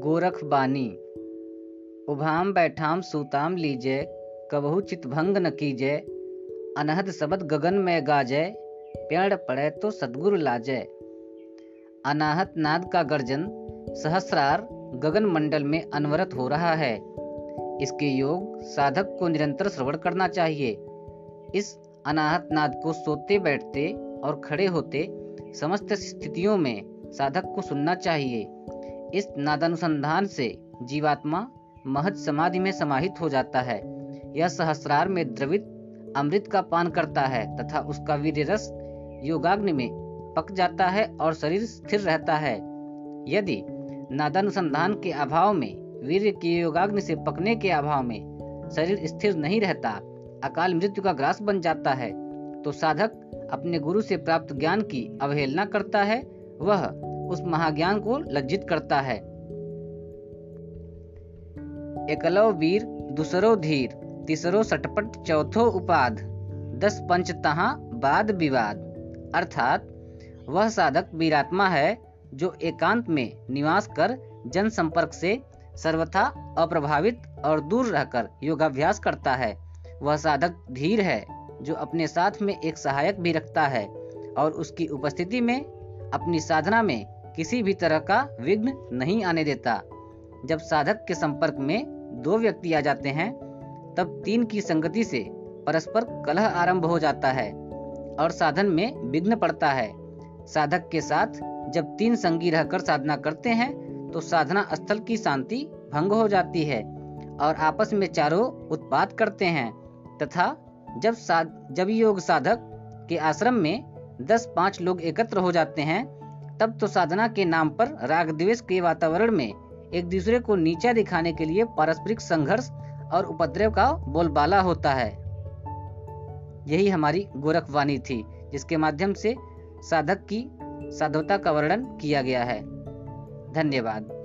गोरख बानी। उभाम बैठाम सूताम लीजय कबहू चितभंग न कीजय अनहद शबद गगन में गाजय पेड़ पड़े तो सदगुरु लाजय अनाहत नाद का गर्जन, सहस्रार गगन मंडल में अनवरत हो रहा है। इसके योग साधक को निरंतर श्रवण करना चाहिए। इस अनाहत नाद को सोते बैठते और खड़े होते समस्त स्थितियों में साधक को सुनना चाहिए। इस नादानुसंधान से जीवात्मा महज समाधि में समाहित हो जाता है। यह सहस्रार में द्रवित अमृत का पान करता है तथा उसका वीर रस योगाग्नि में पक जाता है और शरीर स्थिर रहता है। यदि नादानुसंधान के अभाव में वीर के योगाग्नि से पकने के अभाव में शरीर स्थिर नहीं रहता, अकाल मृत्यु का ग्रास बन जाता है तो साधक अपने गुरु से प्राप्त ज्ञान की अवहेलना करता है, वह उस महाज्ञान को लज्जित करता है। एकलो वीर, दूसरो धीर, तीसरो सटपट, चौथो उपाध, दस पंच तहा बाद विवाद। अर्थात, वह साधक वीरात्मा है जो एकांत में निवास कर जन संपर्क से सर्वथा अप्रभावित और दूर रहकर योगाभ्यास करता है। वह साधक धीर है जो अपने साथ में एक सहायक भी रखता है और उसकी उपस्थिति में, अपनी साधना में किसी भी तरह का विघ्न नहीं आने देता। जब साधक के संपर्क में दो व्यक्ति आ जाते हैं, तब तीन की संगति से परस्पर कलह आरंभ हो जाता है और साधन में विघ्न पड़ता है। साधक के साथ जब तीन संगी रहकर साधना करते हैं तो साधना स्थल की शांति भंग हो जाती है और आपस में चारों उत्पाद करते हैं तथा जब साध, जब योग साधक के आश्रम में दस पाँच लोग एकत्र हो जाते हैं तब तो साधना के नाम पर राग द्वेष के वातावरण में एक दूसरे को नीचा दिखाने के लिए पारस्परिक संघर्ष और उपद्रव का बोलबाला होता है। यही हमारी गोरखवाणी थी, जिसके माध्यम से साधक की साधुता का वर्णन किया गया है। धन्यवाद।